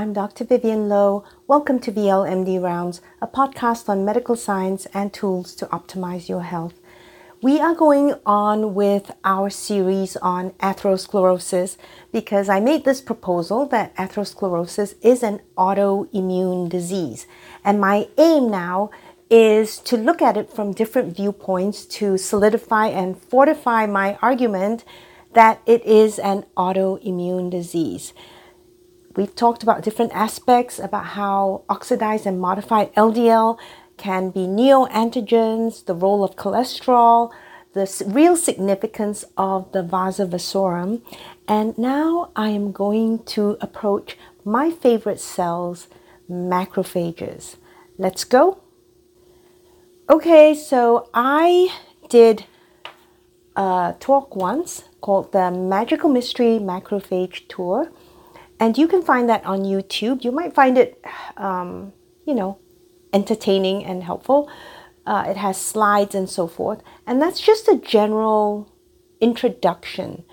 I'm Dr. Vyvyan Lo. Welcome to VLMD Rounds, a podcast on medical science and tools to optimize your health. We are going on with our series on atherosclerosis because I made this proposal that atherosclerosis is an autoimmune disease. And my aim now is to look at it from different viewpoints to solidify and fortify my argument that it is an autoimmune disease. We've talked about different aspects about how oxidized and modified LDL can be neoantigens, the role of cholesterol, the real significance of the vasa vasorum. And now I am going to approach my favorite cells, macrophages. Let's go. Okay, so I did a talk once called the Magical Mystery Macrophage Tour and you can find that on YouTube. You might find it, um, you know, entertaining and helpful. Uh, it has slides and so forth. And that's just a general introduction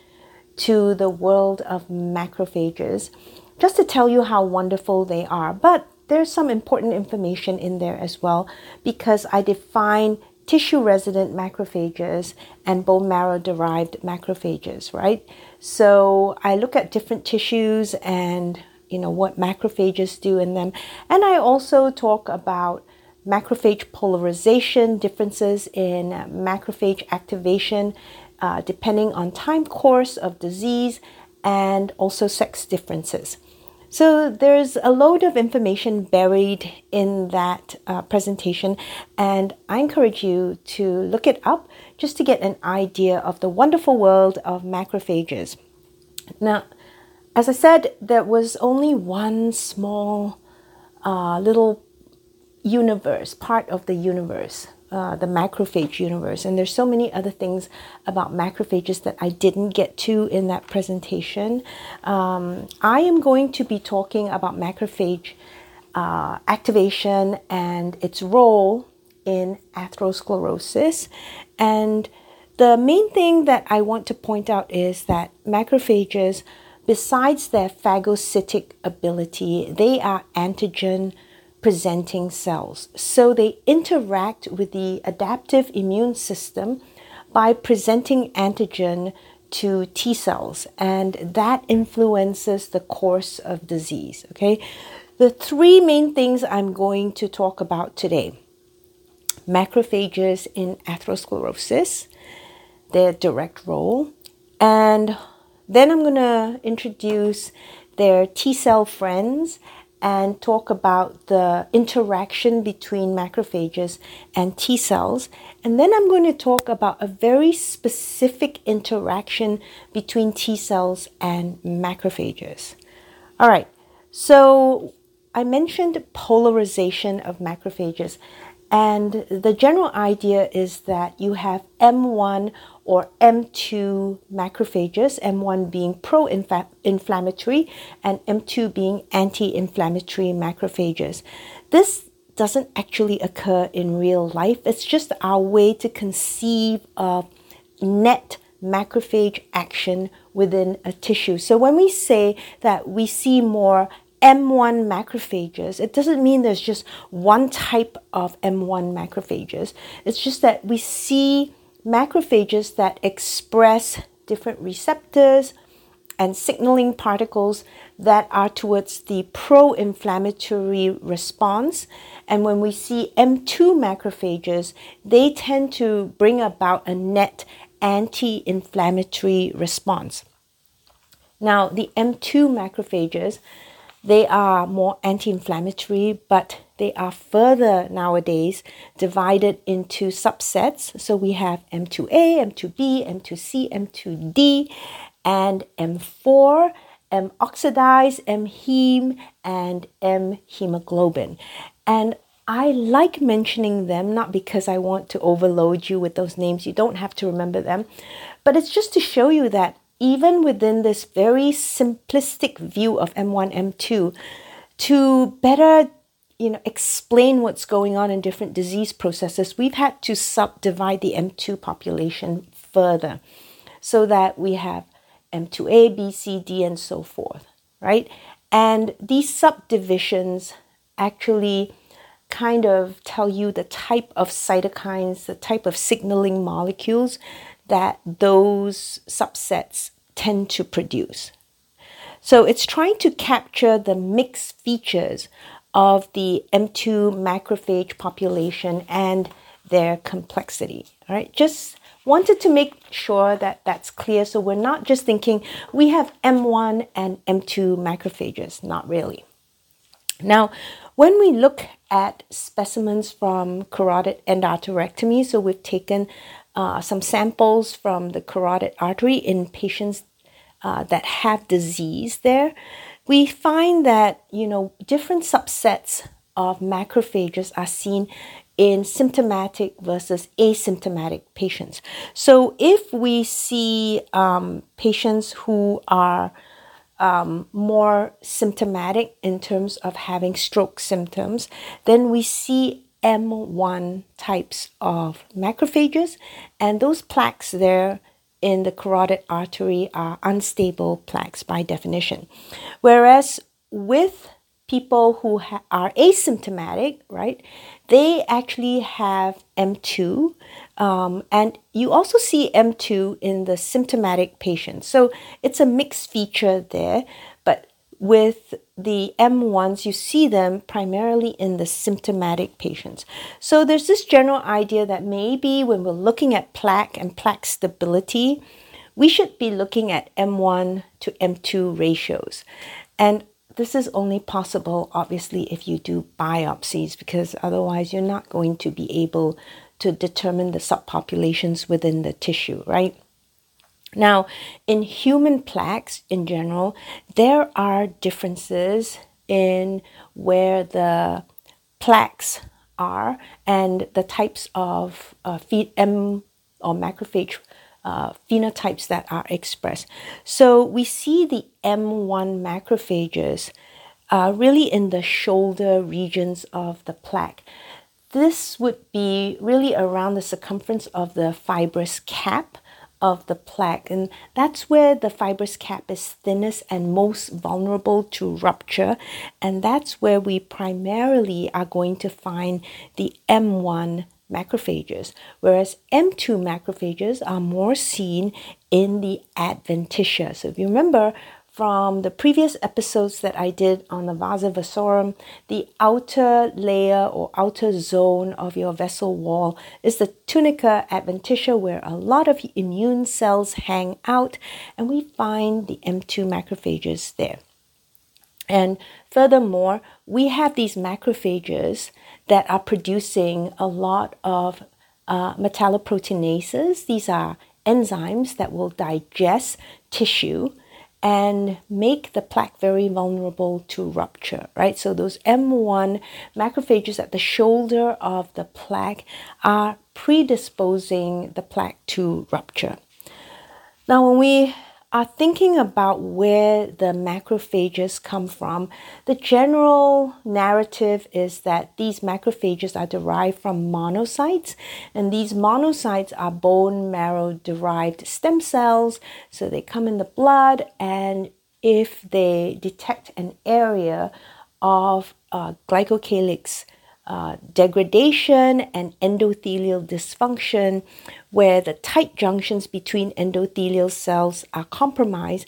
to the world of macrophages, just to tell you how wonderful they are. But there's some important information in there as well because I define tissue resident macrophages and bone marrow derived macrophages, right? So I look at different tissues and you know what macrophages do in them. And I also talk about macrophage polarization, differences in macrophage activation uh, depending on time course of disease, and also sex differences. So there's a load of information buried in that uh, presentation, and I encourage you to look it up just to get an idea of the wonderful world of macrophages. Now, as I said, there was only one small uh, little universe, part of the universe uh, the macrophage universe. And there's so many other things about macrophages that I didn't get to in that presentation. Um, I am going to be talking about macrophage uh, activation and its role in atherosclerosis. And the main thing that I want to point out is that macrophages, besides their phagocytic ability, they are antigen presenting cells. So they interact with the adaptive immune system by presenting antigen to T cells, and that influences the course of disease. Okay, the three main things I'm going to talk about today macrophages in atherosclerosis, their direct role, and then I'm going to introduce their T cell friends and talk about the interaction between macrophages and T cells. And then I'm going to talk about a very specific interaction between T cells and macrophages. All right, so I mentioned polarization of macrophages. And the general idea is that you have M1 or M2 macrophages, M1 being pro inflammatory and M2 being anti inflammatory macrophages. This doesn't actually occur in real life, it's just our way to conceive of net macrophage action within a tissue. So when we say that we see more M1 macrophages, it doesn't mean there's just one type of M1 macrophages. It's just that we see macrophages that express different receptors and signaling particles that are towards the pro inflammatory response. And when we see M2 macrophages, they tend to bring about a net anti inflammatory response. Now, the M2 macrophages they are more anti inflammatory, but they are further nowadays divided into subsets. So we have M2A, M2B, M2C, M2D, and M4, M oxidized, M heme, and M hemoglobin. And I like mentioning them not because I want to overload you with those names, you don't have to remember them, but it's just to show you that even within this very simplistic view of M1, M2, to better you know explain what's going on in different disease processes, we've had to subdivide the M2 population further so that we have M2A, B, C, D, and so forth, right? And these subdivisions actually kind of tell you the type of cytokines, the type of signaling molecules that those subsets tend to produce. So it's trying to capture the mixed features of the M2 macrophage population and their complexity. All right, just wanted to make sure that that's clear so we're not just thinking we have M1 and M2 macrophages, not really. Now, when we look at specimens from carotid endarterectomy, so we've taken uh, some samples from the carotid artery in patients uh, that have disease there, we find that you know different subsets of macrophages are seen in symptomatic versus asymptomatic patients. So if we see um, patients who are um, more symptomatic in terms of having stroke symptoms, then we see M1 types of macrophages, and those plaques there in the carotid artery are unstable plaques by definition. Whereas with people who ha- are asymptomatic, right, they actually have M2. Um, and you also see M2 in the symptomatic patients. So it's a mixed feature there. With the M1s, you see them primarily in the symptomatic patients. So there's this general idea that maybe when we're looking at plaque and plaque stability, we should be looking at M1 to M2 ratios. And this is only possible, obviously, if you do biopsies, because otherwise you're not going to be able to determine the subpopulations within the tissue, right? Now, in human plaques in general, there are differences in where the plaques are and the types of uh, M or macrophage uh, phenotypes that are expressed. So we see the M1 macrophages uh, really in the shoulder regions of the plaque. This would be really around the circumference of the fibrous cap of the plaque, and that's where the fibrous cap is thinnest and most vulnerable to rupture, and that's where we primarily are going to find the M1 macrophages, whereas M2 macrophages are more seen in the adventitia. So if you remember from the previous episodes that I did on the vasa vasorum, the outer layer or outer zone of your vessel wall is the tunica adventitia where a lot of immune cells hang out and we find the M2 macrophages there. And furthermore, we have these macrophages that are producing a lot of uh, metalloproteinases. These are enzymes that will digest tissue and make the plaque very vulnerable to rupture, right? So those M1 macrophages at the shoulder of the plaque are predisposing the plaque to rupture. Now, when we are thinking about where the macrophages come from, the general narrative is that these macrophages are derived from monocytes, and these monocytes are bone marrow derived stem cells. So they come in the blood, and if they detect an area of uh, glycocalyx uh, degradation and endothelial dysfunction, where the tight junctions between endothelial cells are compromised,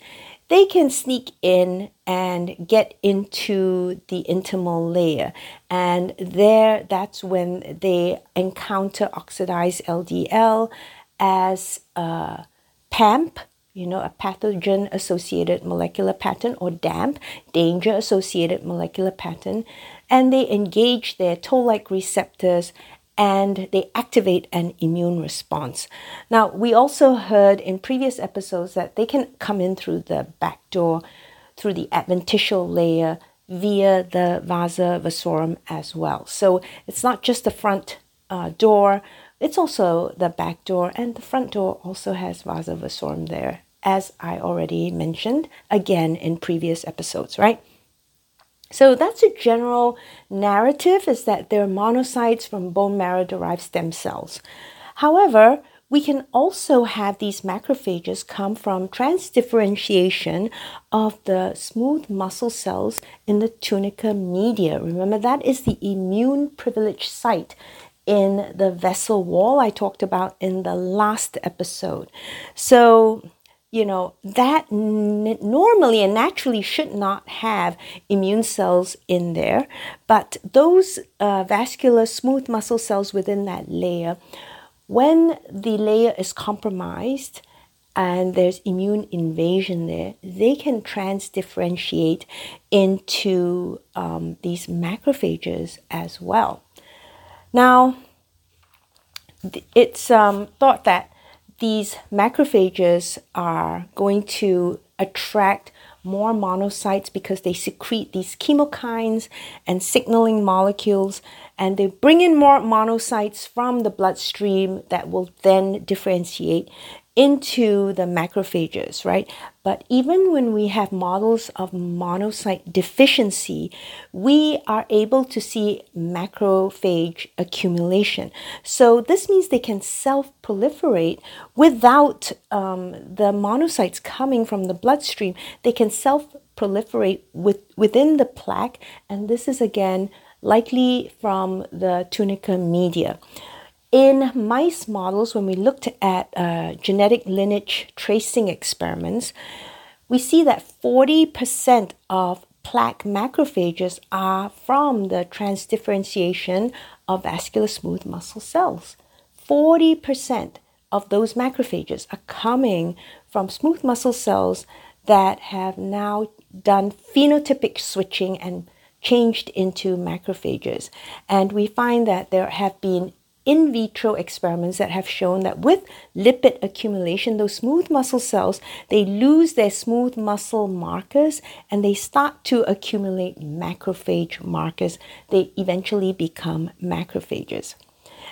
they can sneak in and get into the intimal layer. And there, that's when they encounter oxidized LDL as a PAMP, you know, a pathogen associated molecular pattern, or DAMP, danger associated molecular pattern and they engage their toll like receptors and they activate an immune response. Now, we also heard in previous episodes that they can come in through the back door, through the adventitial layer, via the vasa vasorum as well. So it's not just the front uh, door, it's also the back door, and the front door also has vasa vasorum there, as I already mentioned again in previous episodes, right? So that's a general narrative is that they're monocytes from bone marrow derived stem cells. However, we can also have these macrophages come from transdifferentiation of the smooth muscle cells in the tunica media. Remember, that is the immune privileged site in the vessel wall I talked about in the last episode. So, you know, that n- normally and naturally should not have immune cells in there, but those uh, vascular smooth muscle cells within that layer when the layer is compromised and there's immune invasion there, they can transdifferentiate into um, these macrophages as well. Now, it's um, thought that these macrophages are going to attract more monocytes because they secrete these chemokines and signaling molecules and they bring in more monocytes from the bloodstream that will then differentiate into the macrophages, right? But even when we have models of monocyte deficiency, we are able to see macrophage accumulation. So this means they can self proliferate without um, the monocytes coming from the bloodstream. They can self proliferate with, within the plaque, and this is again likely from the tunica media. In mice models, when we looked at uh, genetic lineage tracing experiments, we see that 40% of plaque macrophages are from the transdifferentiation of vascular smooth muscle cells. 40% of those macrophages are coming from smooth muscle cells that have now done phenotypic switching and changed into macrophages. And we find that there have been in vitro experiments that have shown that with lipid accumulation, those smooth muscle cells, they lose their smooth muscle markers and they start to accumulate macrophage markers. They eventually become macrophages.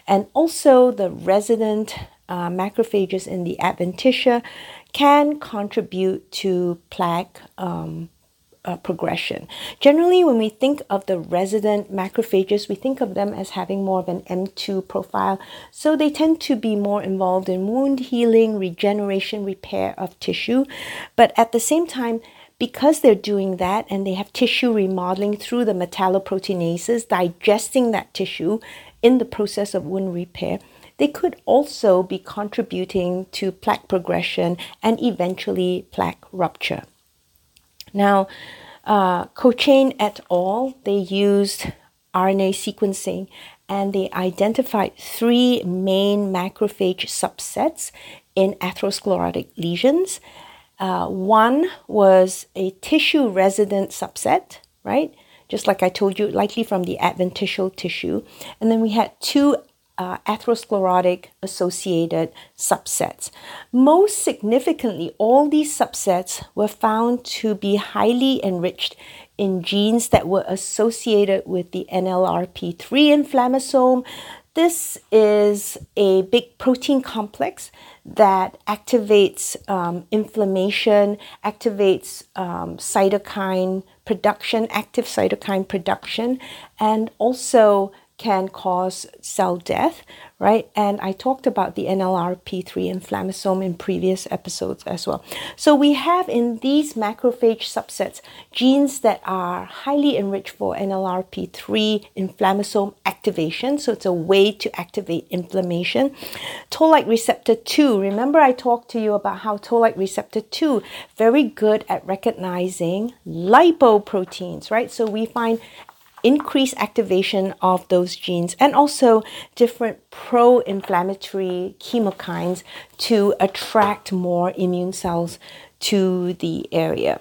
And also the resident uh, macrophages in the adventitia can contribute to plaque um, uh, progression. Generally, when we think of the resident macrophages, we think of them as having more of an M2 profile. So they tend to be more involved in wound healing, regeneration, repair of tissue. But at the same time, because they're doing that and they have tissue remodeling through the metalloproteinases, digesting that tissue in the process of wound repair, they could also be contributing to plaque progression and eventually plaque rupture. Now, uh, Cochain et al., they used RNA sequencing and they identified three main macrophage subsets in atherosclerotic lesions. Uh, one was a tissue resident subset, right? Just like I told you, likely from the adventitial tissue. And then we had two uh, atherosclerotic associated subsets. Most significantly, all these subsets were found to be highly enriched in genes that were associated with the NLRP3 inflammasome. This is a big protein complex that activates um, inflammation, activates um, cytokine production, active cytokine production, and also can cause cell death, right? And I talked about the NLRP3 inflammasome in previous episodes as well. So we have in these macrophage subsets genes that are highly enriched for NLRP3 inflammasome activation. So it's a way to activate inflammation. Toll-like receptor 2. Remember I talked to you about how toll-like receptor 2 very good at recognizing lipoproteins, right? So we find increased activation of those genes and also different pro inflammatory chemokines to attract more immune cells to the area.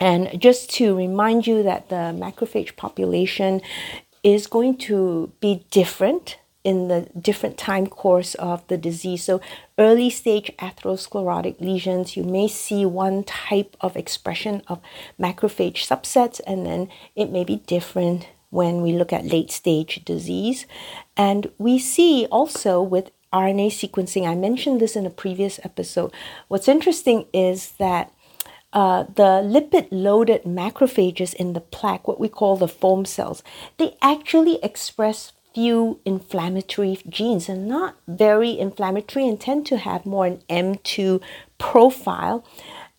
And just to remind you that the macrophage population is going to be different in the different time course of the disease. So, early stage atherosclerotic lesions, you may see one type of expression of macrophage subsets, and then it may be different when we look at late stage disease. And we see also with RNA sequencing, I mentioned this in a previous episode. What's interesting is that uh, the lipid loaded macrophages in the plaque, what we call the foam cells, they actually express few inflammatory genes and not very inflammatory and tend to have more an M2 profile.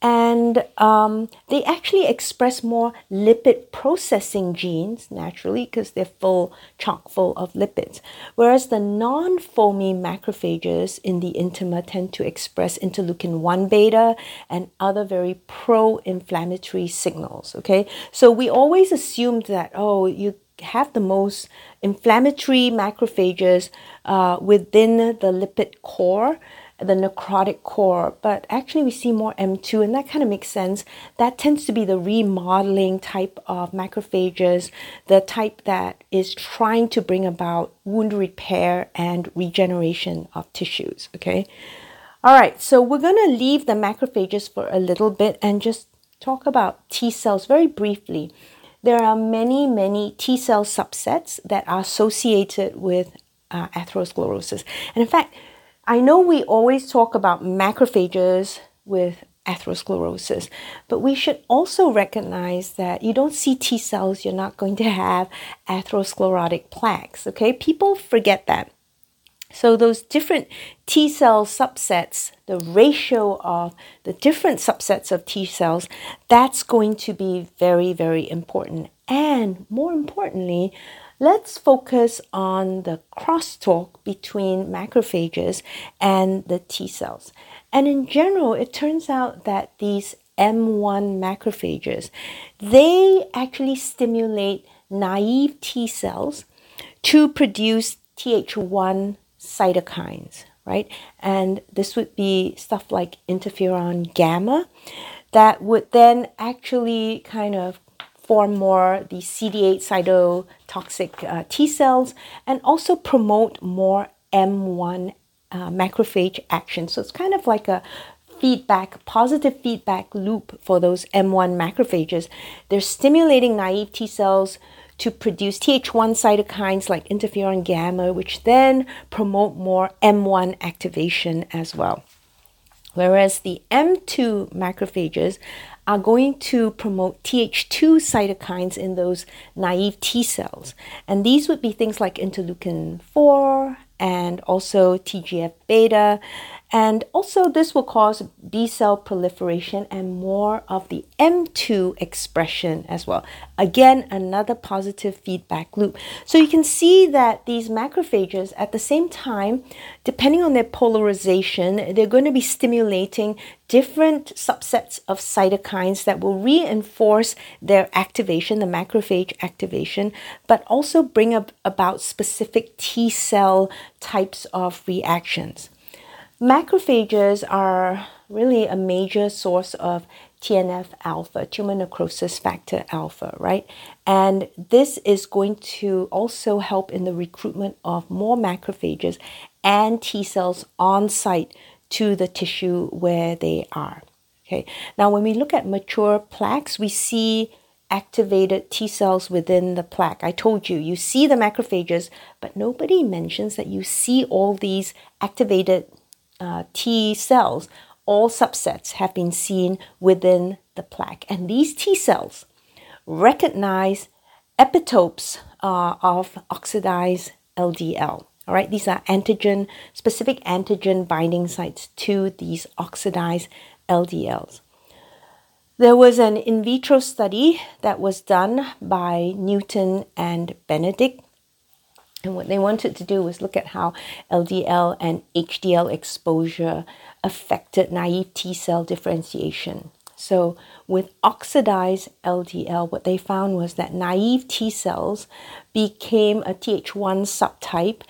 And um, they actually express more lipid processing genes naturally because they're full chock full of lipids. Whereas the non-foamy macrophages in the intima tend to express interleukin 1 beta and other very pro-inflammatory signals okay? So we always assumed that oh you have the most inflammatory macrophages uh, within the lipid core the necrotic core, but actually we see more M2, and that kind of makes sense. That tends to be the remodeling type of macrophages, the type that is trying to bring about wound repair and regeneration of tissues. Okay. All right, so we're going to leave the macrophages for a little bit and just talk about T cells very briefly. There are many, many T cell subsets that are associated with uh, atherosclerosis. And in fact, I know we always talk about macrophages with atherosclerosis, but we should also recognize that you don't see T cells, you're not going to have atherosclerotic plaques. Okay, people forget that. So, those different T cell subsets, the ratio of the different subsets of T cells, that's going to be very, very important. And more importantly, Let's focus on the crosstalk between macrophages and the T cells. And in general, it turns out that these M1 macrophages, they actually stimulate naive T cells to produce Th1 cytokines, right? And this would be stuff like interferon gamma that would then actually kind of form more the CD8 cytotoxic uh, T cells and also promote more M1 uh, macrophage action. So it's kind of like a feedback, positive feedback loop for those M1 macrophages. They're stimulating naive T cells to produce Th1 cytokines like interferon gamma, which then promote more M1 activation as well. Whereas the M2 macrophages are going to promote Th2 cytokines in those naive T cells. And these would be things like interleukin 4 and also TGF beta and also, this will cause B cell proliferation and more of the M2 expression as well. Again, another positive feedback loop. So you can see that these macrophages, at the same time, depending on their polarization, they're going to be stimulating different subsets of cytokines that will reinforce their activation, the macrophage activation, but also bring up about specific T cell types of reactions. Macrophages are really a major source of TNF alpha, tumor necrosis factor alpha, right? And this is going to also help in the recruitment of more macrophages and T cells on site to the tissue where they are. Okay. Now, when we look at mature plaques, we see activated T cells within the plaque. I told you, you see the macrophages, but nobody mentions that you see all these activated uh, T cells, all subsets have been seen within the plaque. And these T cells recognize epitopes uh, of oxidized LDL. All right, these are antigen specific antigen binding sites to these oxidized LDLs. There was an in vitro study that was done by Newton and Benedict and what they wanted to do was look at how LDL and HDL exposure affected naive T cell differentiation. So, with oxidized LDL, what they found was that naive T cells became a Th1 subtype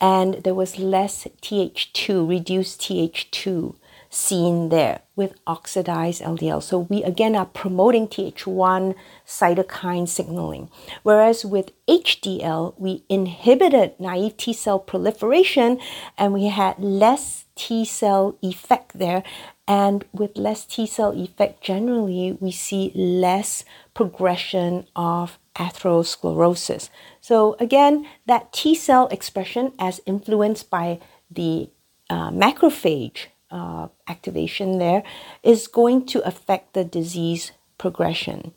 and there was less Th2, reduced Th2 seen there with oxidized LDL. So we again are promoting Th1 cytokine signaling. Whereas with HDL, we inhibited naive T cell proliferation and we had less T cell effect there. And with less T cell effect, generally, we see less progression of atherosclerosis. So, again, that T cell expression, as influenced by the uh, macrophage uh, activation there is going to affect the disease progression.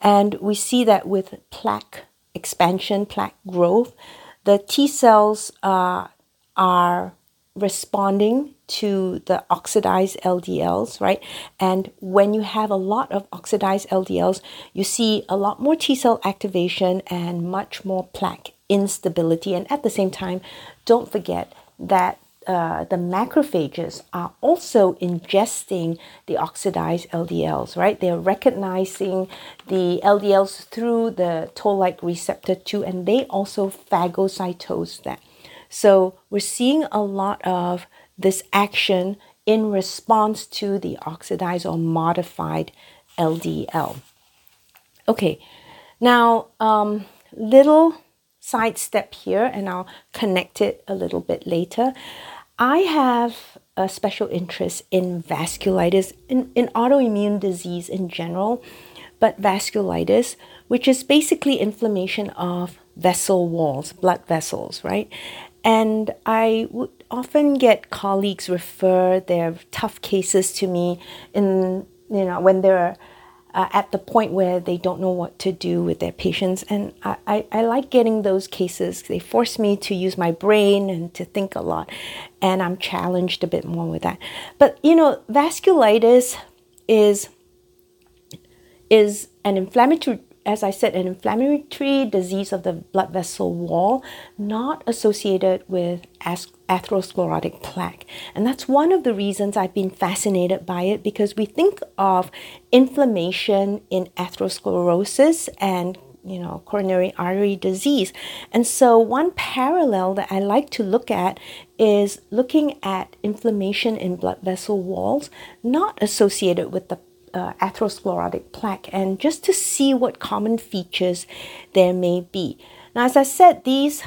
And we see that with plaque expansion, plaque growth, the T cells uh, are responding to the oxidized LDLs, right? And when you have a lot of oxidized LDLs, you see a lot more T cell activation and much more plaque instability. And at the same time, don't forget that uh, the macrophages are also ingesting the oxidized LDLs, right? They're recognizing the LDLs through the toll-like receptor 2, and they also phagocytose that. So we're seeing a lot of this action in response to the oxidized or modified LDL. Okay, now um, little sidestep here, and I'll connect it a little bit later. I have a special interest in vasculitis, in, in autoimmune disease in general, but vasculitis, which is basically inflammation of vessel walls, blood vessels, right? And I would often get colleagues refer their tough cases to me in, you know, when they're uh, at the point where they don't know what to do with their patients. And I, I, I, like getting those cases. They force me to use my brain and to think a lot. And I'm challenged a bit more with that. But, you know, vasculitis is is an inflammatory as I said, an inflammatory disease of the blood vessel wall, not associated with atherosclerotic plaque. And that's one of the reasons I've been fascinated by it because we think of inflammation in atherosclerosis and you know coronary artery disease and so one parallel that i like to look at is looking at inflammation in blood vessel walls not associated with the uh, atherosclerotic plaque and just to see what common features there may be. Now, as I said, these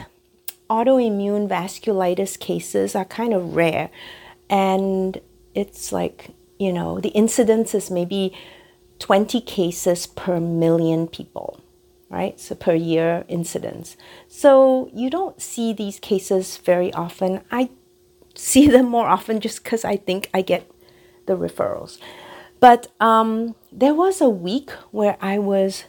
autoimmune vasculitis cases are kind of rare and it's like, you know, the incidence is maybe 20 cases per million people, right? So per year incidence. So you don't see these cases very often. I see them more often just because I think I get the referrals. But um, there was a week where I was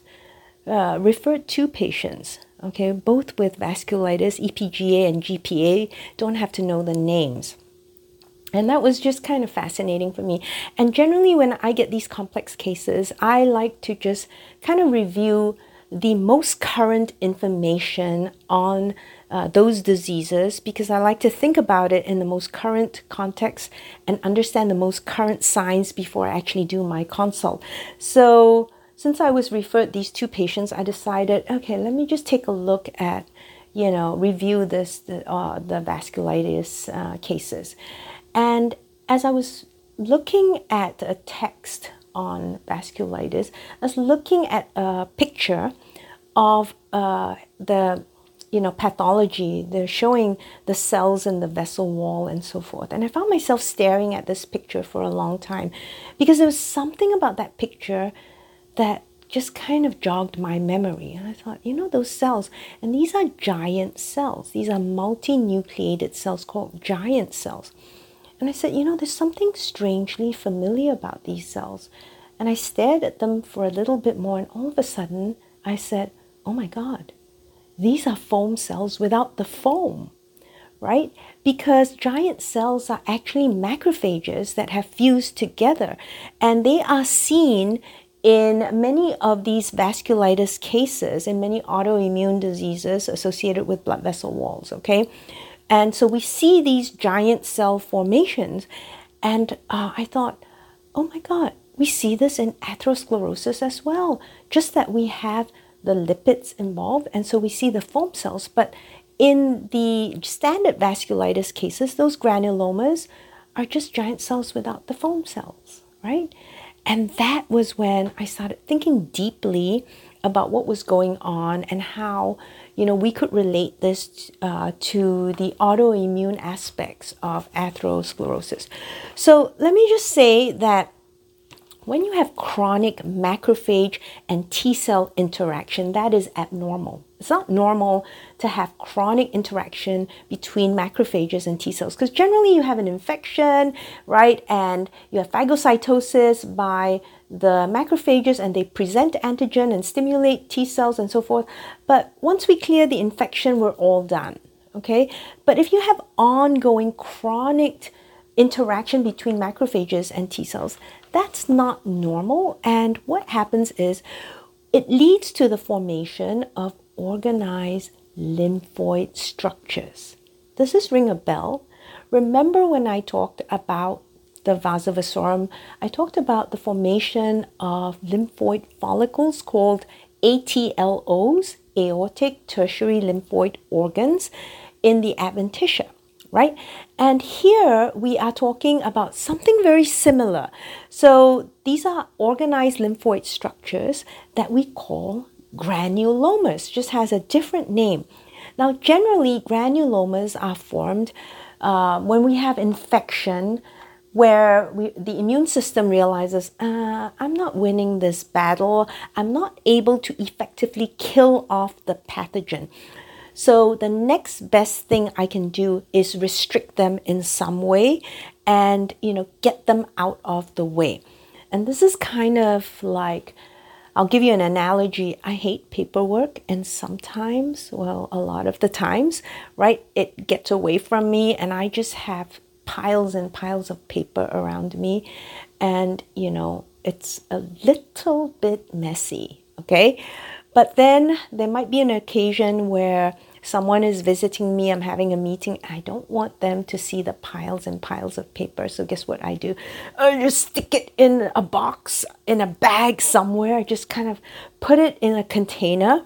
uh, referred to patients, okay, both with vasculitis, EPGA, and GPA, don't have to know the names. And that was just kind of fascinating for me. And generally, when I get these complex cases, I like to just kind of review the most current information on uh, those diseases because I like to think about it in the most current context and understand the most current science before I actually do my consult. So, since I was referred these two patients, I decided, okay, let me just take a look at, you know, review this the, uh, the vasculitis uh, cases, and as I was looking at a text on vasculitis, I was looking at a picture of uh, the you know pathology. They're showing the cells in the vessel wall and so forth. And i found myself staring at this picture for a long time because there was something about that picture that just kind of jogged my memory. And i thought you know those cells and these are giant cells. These are multinucleated cells called giant cells. And i said you know there's something strangely familiar about these cells. And i stared at them for a little bit more and all of a sudden i said oh my god these are foam cells without the foam, right? Because giant cells are actually macrophages that have fused together, and they are seen in many of these vasculitis cases and many autoimmune diseases associated with blood vessel walls, okay? And so we see these giant cell formations, and uh, I thought, oh my God, we see this in atherosclerosis as well, just that we have the lipids involved, and so we see the foam cells. But in the standard vasculitis cases, those granulomas are just giant cells without the foam cells, right? And that was when I started thinking deeply about what was going on and how you know we could relate this uh, to the autoimmune aspects of atherosclerosis. So let me just say that when you have chronic macrophage and T cell interaction, that is abnormal. It's not normal to have chronic interaction between macrophages and T cells because generally you have an infection, right? And you have phagocytosis by the macrophages and they present antigen and stimulate T cells and so forth. But once we clear the infection, we're all done, okay? But if you have ongoing chronic interaction between macrophages and T cells, that's not normal. And what happens is it leads to the formation of organized lymphoid structures. Does this ring a bell? Remember when I talked about the vasa vasorum, I talked about the formation of lymphoid follicles called ATLOs, aortic tertiary lymphoid organs, in the adventitia, right? And here we are talking about something very similar. So these are organized lymphoid structures that we call granulomas, just has a different name. Now, generally, granulomas are formed uh, when we have infection where we, the immune system realizes, uh, I'm not winning this battle, I'm not able to effectively kill off the pathogen. So, the next best thing I can do is restrict them in some way and, you know, get them out of the way. And this is kind of like I'll give you an analogy. I hate paperwork, and sometimes, well, a lot of the times, right, it gets away from me, and I just have piles and piles of paper around me, and you know, it's a little bit messy, okay? But then there might be an occasion where someone is visiting me, I'm having a meeting, I don't want them to see the piles and piles of paper. So, guess what I do? I just stick it in a box, in a bag somewhere. I just kind of put it in a container,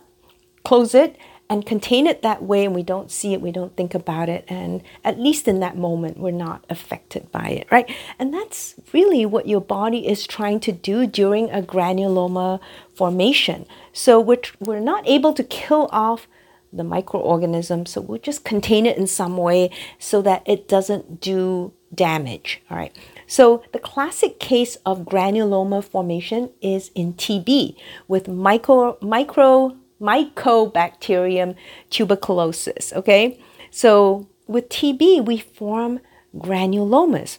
close it, and contain it that way and we don't see it we don't think about it and at least in that moment we're not affected by it right and that's really what your body is trying to do during a granuloma formation so we're, we're not able to kill off the microorganism. So we'll just contain it in some way so that it doesn't do damage. All right. So the classic case of granuloma formation is in TB with micro micro Mycobacterium tuberculosis. Okay. So with TB we form granulomas.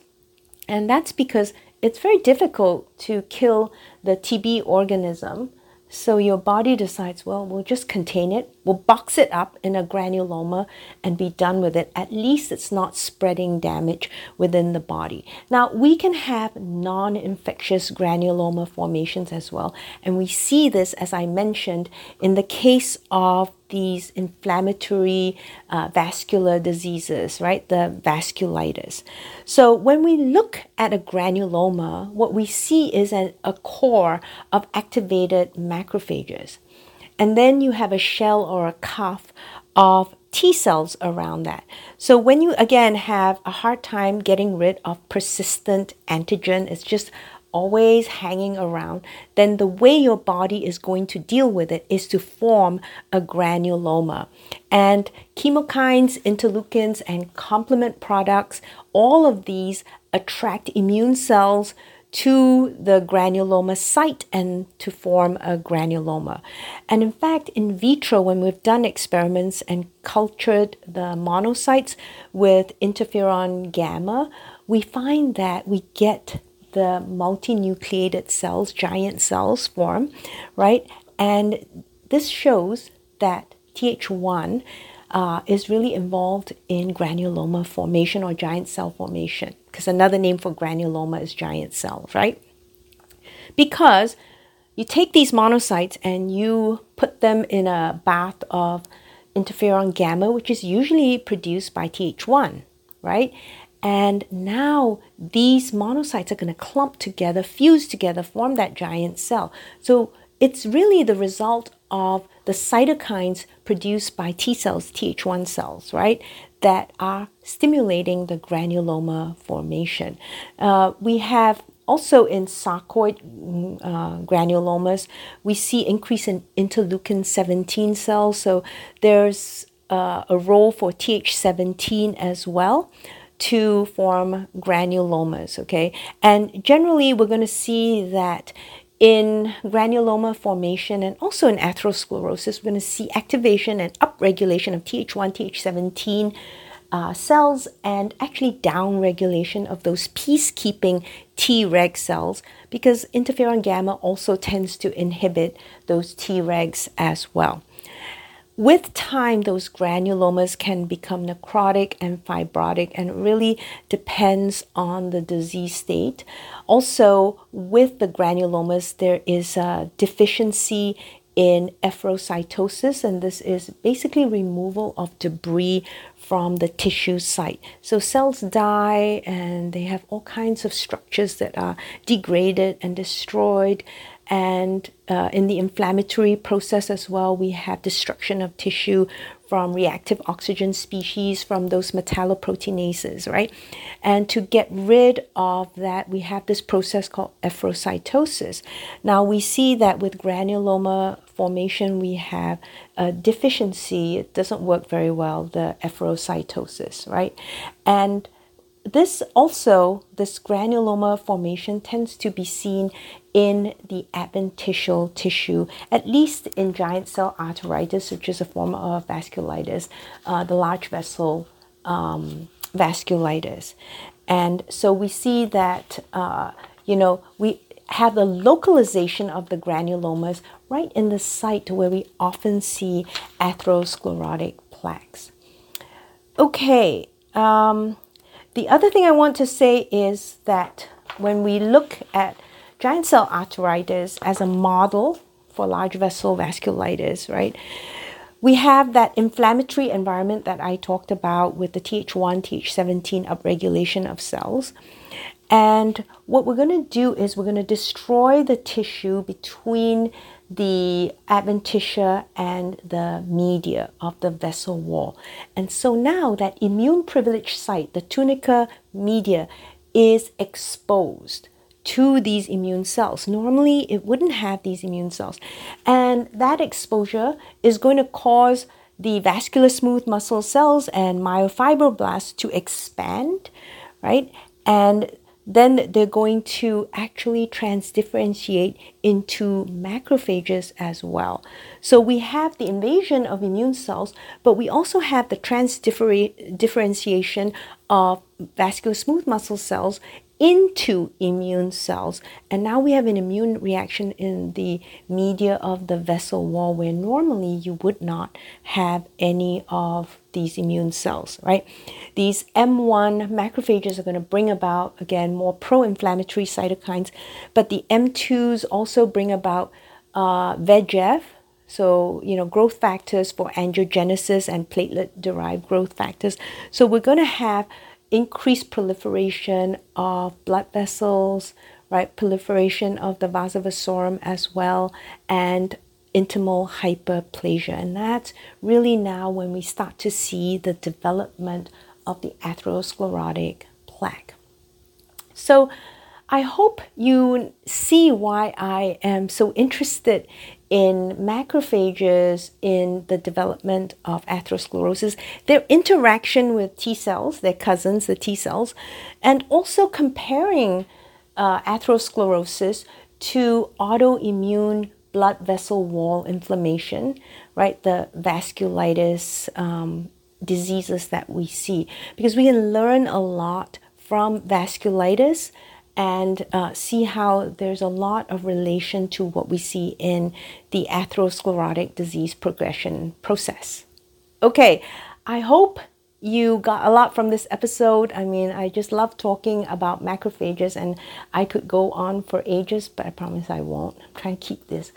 And that's because it's very difficult to kill the TB organism so your body decides, well, we'll just contain it, we'll box it up in a granuloma and be done with it. At least it's not spreading damage within the body. Now, we can have non infectious granuloma formations as well. And we see this, as I mentioned, in the case of these inflammatory uh, vascular diseases, right? The vasculitis. So when we look at a granuloma, what we see is a, a core of activated macrophages. And then you have a shell or a cuff of T cells around that. So when you again have a hard time getting rid of persistent antigen, it's just always hanging around, then the way your body is going to deal with it is to form a granuloma. And chemokines, interleukins, and complement products, all of these attract immune cells to the granuloma site and to form a granuloma. And in fact, in vitro, when we've done experiments and cultured the monocytes with interferon gamma, we find that we get the multinucleated cells, giant cells form, right? And this shows that Th1 uh, is really involved in granuloma formation or giant cell formation, because another name for granuloma is giant cell, right? Because you take these monocytes and you put them in a bath of interferon gamma, which is usually produced by Th1, right? And now these monocytes are going to clump together, fuse together, form that giant cell. So it's really the result of the cytokines produced by T cells, Th1 cells, right, that are stimulating the granuloma formation. Uh, we have also in sarcoid uh, granulomas, we see increase in interleukin 17 cells. So there's uh, a role for Th17 as well to form granulomas, okay? And generally, we're going to see that in granuloma formation and also in atherosclerosis, we're going to see activation and upregulation of Th1, Th17 uh, cells and actually downregulation of those peacekeeping Treg cells because interferon gamma also tends to inhibit those Tregs as well. With time, those granulomas can become necrotic and fibrotic, and it really depends on the disease state. Also, with the granulomas, there is a deficiency in efferocytosis, and this is basically removal of debris from the tissue site. So cells die and they have all kinds of structures that are degraded and destroyed. And uh, in the inflammatory process as well, we have destruction of tissue from reactive oxygen species from those metalloproteinases, right? And to get rid of that, we have this process called efferocytosis. Now we see that with granuloma formation, we have a deficiency. It doesn't work very well, the efferocytosis, right? And this also, this granuloma formation tends to be seen in the adventitial tissue, at least in giant cell arteritis, which is a form of vasculitis, uh, the large vessel um, vasculitis. And so we see that, uh, you know, we have the localization of the granulomas right in the site where we often see atherosclerotic plaques. Okay, um, the other thing I want to say is that when we look at giant cell arteritis as a model for large vessel vasculitis, right? We have that inflammatory environment that I talked about with the Th1, Th17 upregulation of cells. And what we're going to do is we're going to destroy the tissue between the adventitia and the media of the vessel wall. And so now that immune privileged site, the tunica media, is exposed to these immune cells. Normally, it wouldn't have these immune cells. And that exposure is going to cause the vascular smooth muscle cells and myofibroblasts to expand, right? And then they're going to actually transdifferentiate into macrophages as well. So we have the invasion of immune cells, but we also have the transdifferentiation of vascular smooth muscle cells into immune cells. And now we have an immune reaction in the media of the vessel wall where normally you would not have any of these immune cells, right? These M1 macrophages are going to bring about, again, more pro inflammatory cytokines, but the M2s also bring about uh, VEGF. So, you know, growth factors for angiogenesis and platelet derived growth factors. So, we're going to have increased proliferation of blood vessels, right? Proliferation of the vasa vasorum as well, and intimal hyperplasia. And that's really now when we start to see the development of the atherosclerotic plaque. So I hope you see why I am so interested in macrophages in the development of atherosclerosis, their interaction with T cells, their cousins, the T cells, and also comparing uh, atherosclerosis to autoimmune blood vessel wall inflammation, right? The vasculitis um, diseases that we see, because we can learn a lot from vasculitis and uh, see how there's a lot of relation to what we see in the atherosclerotic disease progression process. Okay, I hope you got a lot from this episode. I mean, I just love talking about macrophages, and I could go on for ages, but I promise I won't. I'm trying to keep this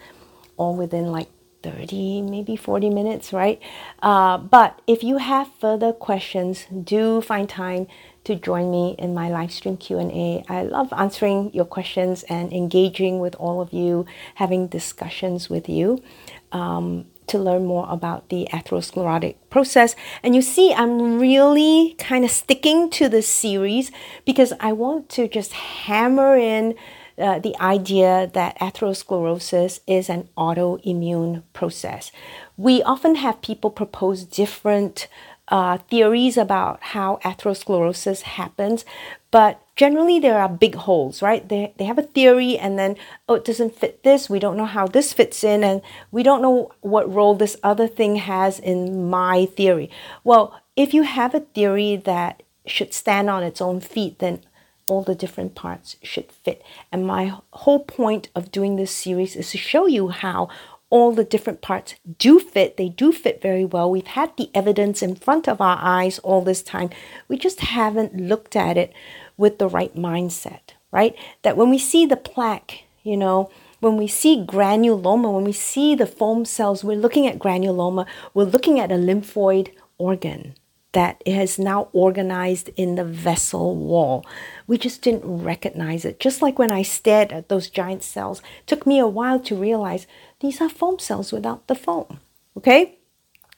all within like 30 maybe 40 minutes right uh, but if you have further questions do find time to join me in my live stream Q&A. I love answering your questions and engaging with all of you, having discussions with you. Um, to learn more about the atherosclerotic process. And you see, I'm really kind of sticking to this series because I want to just hammer in uh, the idea that atherosclerosis is an autoimmune process. We often have people propose different uh, theories about how atherosclerosis happens, but generally there are big holes, right? They, they have a theory and then, oh, it doesn't fit this. We don't know how this fits in, and we don't know what role this other thing has in my theory. Well, if you have a theory that should stand on its own feet, then all the different parts should fit. And my whole point of doing this series is to show you how all the different parts do fit. They do fit very well. We've had the evidence in front of our eyes all this time. We just haven't looked at it with the right mindset, right? That when we see the plaque, you know, when we see granuloma, when we see the foam cells, we're looking at granuloma, we're looking at a lymphoid organ that has now organized in the vessel wall. We just didn't recognize it. Just like when I stared at those giant cells, took me a while to realize these are foam cells without the foam. Okay?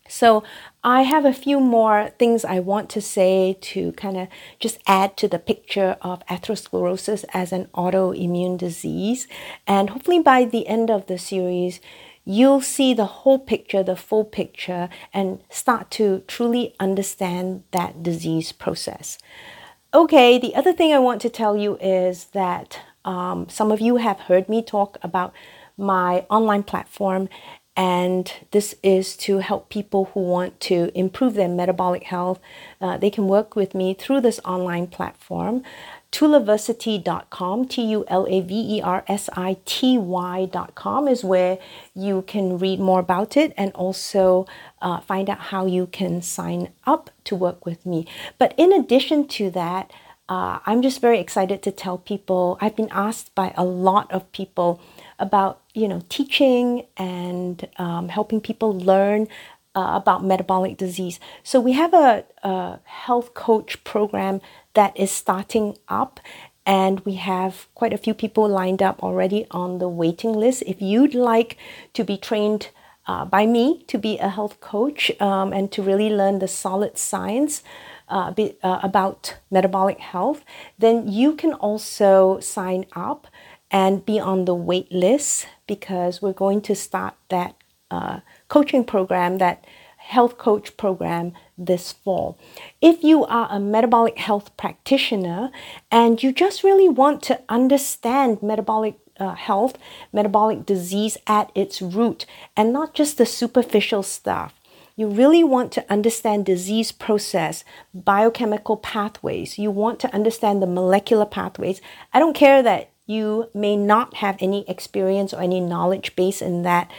So I have a few more things I want to say to kind of just add to the picture of atherosclerosis as an autoimmune disease. And hopefully by the end of the series, you'll see the whole picture, the full picture, and start to truly understand that disease process. Okay, the other thing I want to tell you is that um, some of you have heard me talk about my online platform and this is to help people who want to improve their metabolic health. Uh, they can work with me through this online platform. Tulaversity.com, T U L A V E R S I T Y.com is where you can read more about it and also uh, find out how you can sign up to work with me. But in addition to that, uh, I'm just very excited to tell people. I've been asked by a lot of people about you know teaching and um, helping people learn uh, about metabolic disease. So we have a, a, health coach program that is starting up, and we have quite a few people lined up already on the waiting list. If you'd like to be trained uh, by me to be a health coach um, and to really learn the solid science. Uh, be, uh, about metabolic health, then you can also sign up and be on the wait list because we're going to start that uh, coaching program, that health coach program this fall. If you are a metabolic health practitioner and you just really want to understand metabolic uh, health, metabolic disease at its root, and not just the superficial stuff. You really want to understand disease process, biochemical pathways. You want to understand the molecular pathways. I don't care that you may not have any experience or any knowledge base in that.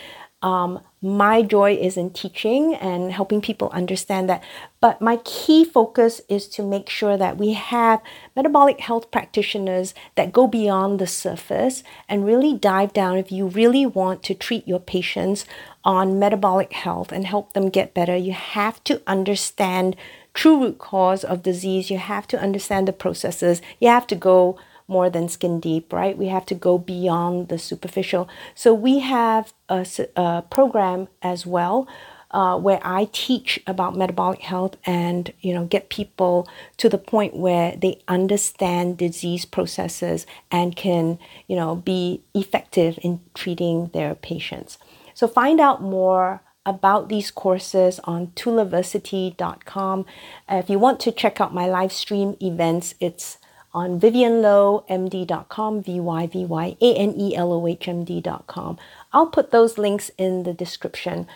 Um, my joy is in teaching and helping people understand that. But my key focus is to make sure that we have metabolic health practitioners that go beyond the surface and really dive down if you really want to treat your patients on metabolic health and help them get better. You have to understand true root cause of disease. You have to understand the processes. You have to go more than skin deep, right? We have to go beyond the superficial. So we have a, a program as well uh, where I teach about metabolic health and you know get people to the point where they understand disease processes and can you know be effective in treating their patients. So find out more about these courses on tulaversity.com. Uh, if you want to check out my live stream events, it's on vyvyanelohmd.com, V-Y-V-Y-A-N-E-L-O-H-M-D.com. I'll put those links in the description.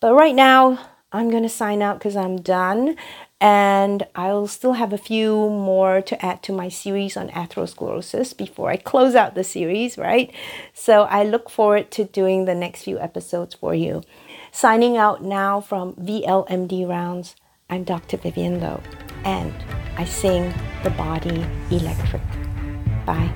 But right now, I'm going to sign out because I'm done. And I'll still have a few more to add to my series on atherosclerosis before I close out the series, right? So I look forward to doing the next few episodes for you. Signing out now from VLMD Rounds, I'm Dr. Vyvyan Lo, and I sing the body electric. Bye.